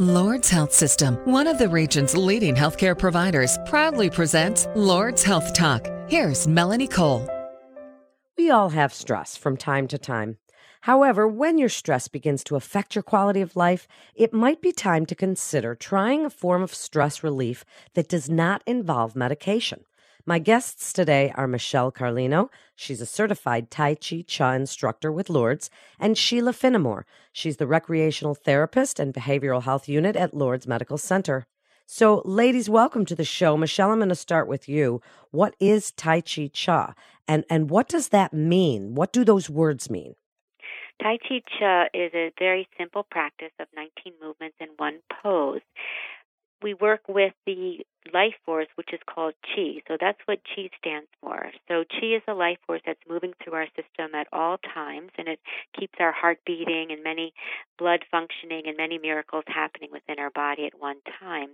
Lourdes Health System, one of the region's leading healthcare providers, proudly presents Lourdes Health Talk. Here's Melanie Cole. We all have stress from time to time. However, when your stress begins to affect your quality of life, it might be time to consider trying a form of stress relief that does not involve medication. My guests today are Michelle Carlino. She's a certified Tai Chi Chih instructor with Lourdes, and Sheila Finnemore. She's the recreational therapist and behavioral health unit at Lourdes Medical Center. So, ladies, welcome to the show. Michelle, I'm going to start with you. What is Tai Chi Chih, and and what does that mean? What do those words mean? Tai Chi Chih is a very simple practice of 19 movements in one pose we work with the life force, which is called chi. So that's what chi stands for. So chi is a life force that's moving through our system at all times, and it keeps our heart beating and many blood functioning and many miracles happening within our body at one time.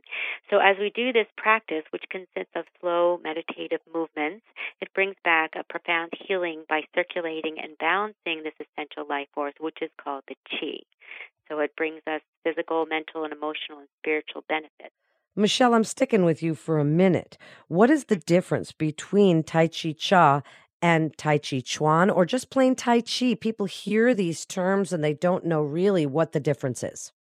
So as we do this practice, which consists of slow meditative movements, it brings back a profound healing by circulating and balancing this essential life force, which is called the chi. So it brings us physical, mental, and emotional and spiritual benefits. Michelle, I'm sticking with you for a minute. What is the difference between Tai Chi Chih and Tai Chi Chuan or just plain Tai Chi? People hear these terms and they don't know really what the difference is.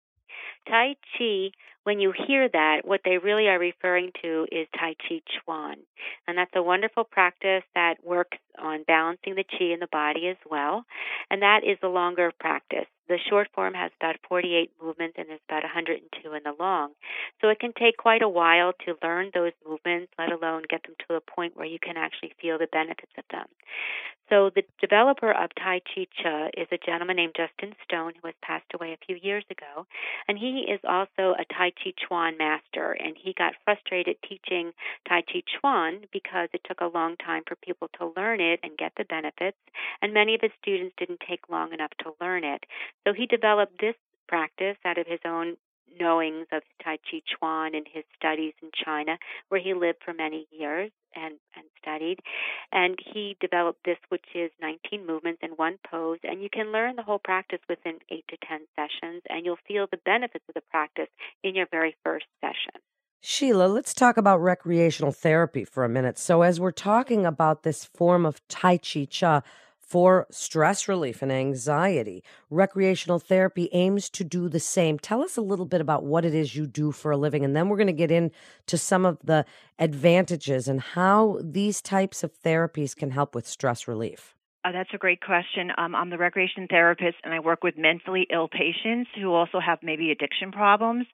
Tai Chi, when you hear that, what they really are referring to is Tai Chi Chuan. And that's a wonderful practice that works on balancing the chi in the body as well. And that is a longer practice. The short form has about 48 movements and there's about 102 in the long. So it can take quite a while to learn those movements, let alone get them to a point where you can actually feel the benefits of them. So the developer of Tai Chi Chih is a gentleman named Justin Stone who has passed away a few years ago. And he is also a Tai Chi Chuan master. And he got frustrated teaching Tai Chi Chuan because it took a long time for people to learn it and get the benefits. And many of his students didn't take long enough to learn it. So he developed this practice out of his own knowings of Tai Chi Chuan and his studies in China, where he lived for many years and, and studied. And he developed this, which is 19 movements in one pose. And you can learn the whole practice within 8 to 10 sessions, and you'll feel the benefits of the practice in your very first session. Sheila, let's talk about recreational therapy for a minute. So, as we're talking about this form of Tai Chi Chih, for stress relief and anxiety. Recreational therapy aims to do the same. Tell us a little bit about what it is you do for a living, and then we're going to get into some of the advantages and how these types of therapies can help with stress relief. Uh, that's a great question. Um, I'm the recreation therapist, and I work with mentally ill patients who also have maybe addiction problems.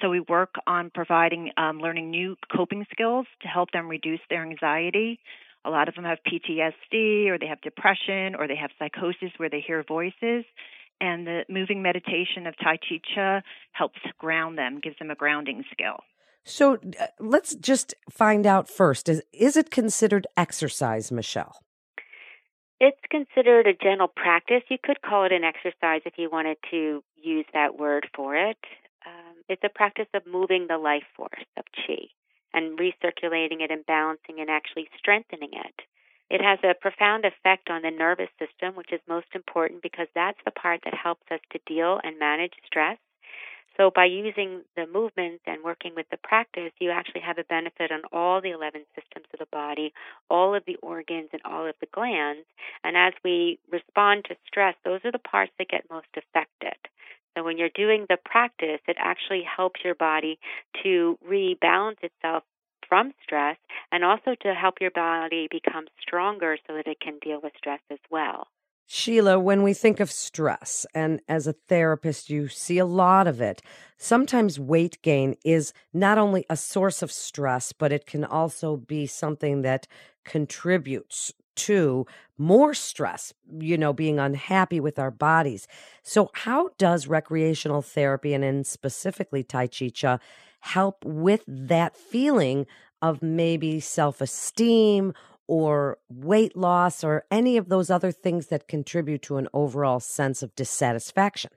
So we work on providing um, learning new coping skills to help them reduce their anxiety. A lot of them have PTSD or they have depression or they have psychosis where they hear voices. And the moving meditation of Tai Chi Chih helps ground them, gives them a grounding skill. So uh, let's just find out first is, is it considered exercise, Michelle? It's considered a gentle practice. You could call it an exercise if you wanted to use that word for it. It's a practice of moving the life force of chi and recirculating it and balancing and actually strengthening it. It has a profound effect on the nervous system, which is most important because that's the part that helps us to deal and manage stress. So, by using the movements and working with the practice, you actually have a benefit on all the 11 systems of the body, all of the organs, and all of the glands. And as we respond to stress, those are the parts that get most affected. So when you're doing the practice, it actually helps your body to rebalance itself from stress and also to help your body become stronger so that it can deal with stress as well. Sheila, when we think of stress, and as a therapist, you see a lot of it, sometimes weight gain is not only a source of stress, but it can also be something that contributes to more stress, you know, being unhappy with our bodies. So, how does recreational therapy and in specifically Tai Chi Chih help with that feeling of maybe self esteem or weight loss or any of those other things that contribute to an overall sense of dissatisfaction?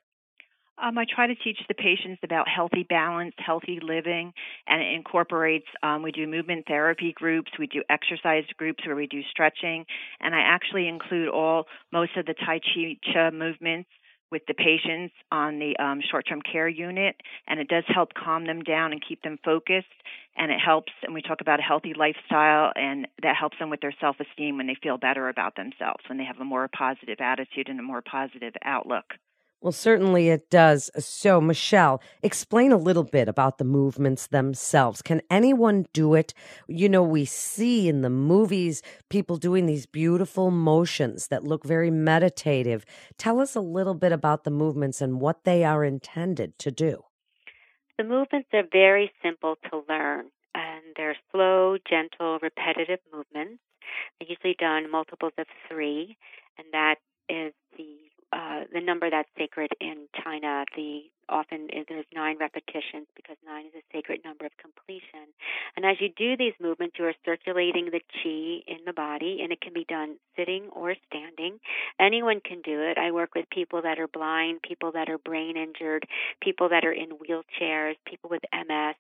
Um, I try to teach the patients about healthy balance, healthy living, and it incorporates. Um, we do movement therapy groups, we do exercise groups where we do stretching, and I actually include all most of the Tai Chi Chih movements with the patients on the um, short term care unit, and it does help calm them down and keep them focused. And it helps, and we talk about a healthy lifestyle, and that helps them with their self esteem when they feel better about themselves, when they have a more positive attitude and a more positive outlook. Well, certainly it does. So, Michelle, explain a little bit about the movements themselves. Can anyone do it? You know, we see in the movies people doing these beautiful motions that look very meditative. Tell us a little bit about the movements and what they are intended to do. The movements are very simple to learn, and they're slow, gentle, repetitive movements. They're usually done multiples of three, and that is the uh, the number that's sacred in China. The often there's nine repetitions because nine is a sacred number of completion. And as you do these movements, you are circulating the chi in the body, and it can be done sitting or standing. Anyone can do it. I work with people that are blind, people that are brain injured, people that are in wheelchairs, people with MS.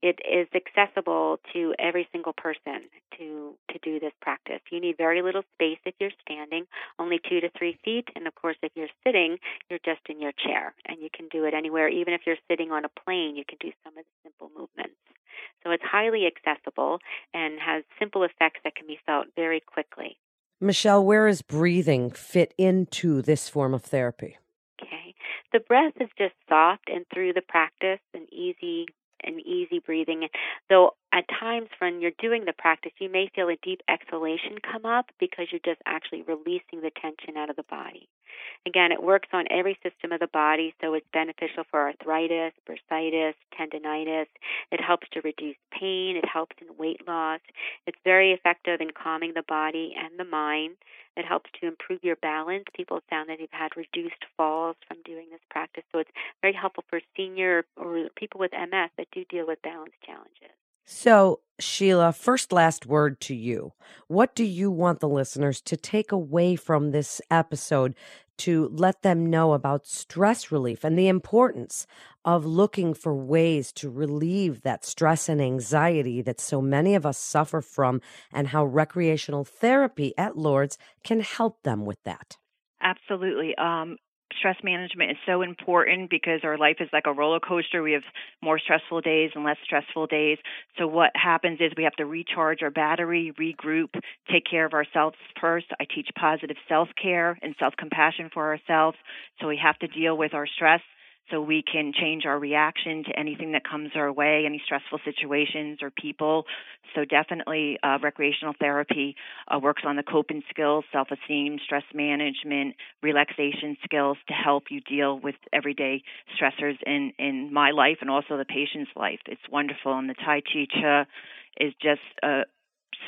It is accessible to every single person to to do this practice. You need very little space if you're standing, only two to three feet, and of course, if you're sitting, you're just in your chair, and you can do it anywhere, even if you're sitting on a plane, you can do some of the simple movements. So it's highly accessible and has simple effects that can be felt very quickly. Michelle, where does breathing fit into this form of therapy? Okay. The breath is just soft and through the practice and easy and easy breathing. Though times when you're doing the practice, you may feel a deep exhalation come up because you're just actually releasing the tension out of the body. Again, it works on every system of the body, so it's beneficial for arthritis, bursitis, tendonitis. It helps to reduce pain. It helps in weight loss. It's very effective in calming the body and the mind. It helps to improve your balance. People found that they've had reduced falls from doing this practice, so it's very helpful for senior or people with MS that do deal with balance challenges. So, Sheila, first last word to you. What do you want the listeners to take away from this episode to let them know about stress relief and the importance of looking for ways to relieve that stress and anxiety that so many of us suffer from, and how recreational therapy at Lourdes can help them with that? Absolutely. Um, stress management is so important because our life is like a roller coaster. We have more stressful days and less stressful days. So what happens is we have to recharge our battery, regroup, take care of ourselves first. I teach positive self-care and self-compassion for ourselves. So we have to deal with our stress so we can change our reaction to anything that comes our way, any stressful situations or people. So definitely, uh, recreational therapy uh, works on the coping skills, self-esteem, stress management, relaxation skills to help you deal with everyday stressors in in my life and also the patient's life. It's wonderful, and the Tai Chi Chih is just uh,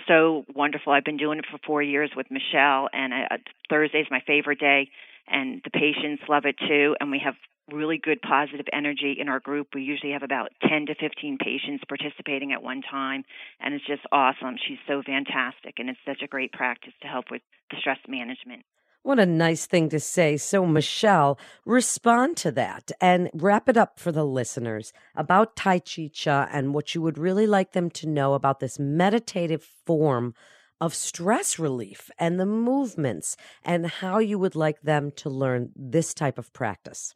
so wonderful. I've been doing it for four years with Michelle, and uh, Thursday is my favorite day and the patients love it too. And we have really good positive energy in our group. We usually have about 10 to 15 patients participating at one time, and it's just awesome. She's so fantastic, and it's such a great practice to help with the stress management. What a nice thing to say. So, Michelle, respond to that and wrap it up for the listeners about Tai Chi Chih and what you would really like them to know about this meditative form of stress relief and the movements and how you would like them to learn this type of practice.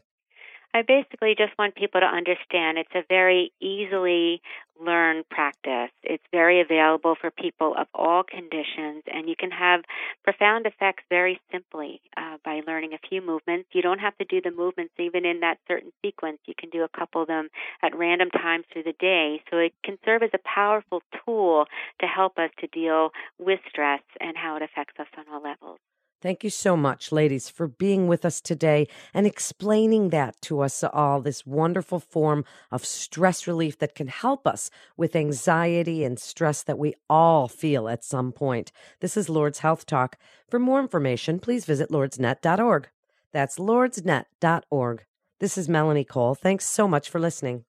I basically just want people to understand it's a very easily learned practice. It's very available for people of all conditions, and you can have profound effects very simply uh, by learning a few movements. You don't have to do the movements even in that certain sequence. You can do a couple of them at random times through the day. So it can serve as a powerful tool to help us to deal with stress and how it affects us on all levels. Thank you so much, ladies, for being with us today and explaining that to us all this wonderful form of stress relief that can help us with anxiety and stress that we all feel at some point. This is Lourdes Health Talk. For more information, please visit lourdesnet.org. That's lourdesnet.org. This is Melanie Cole. Thanks so much for listening.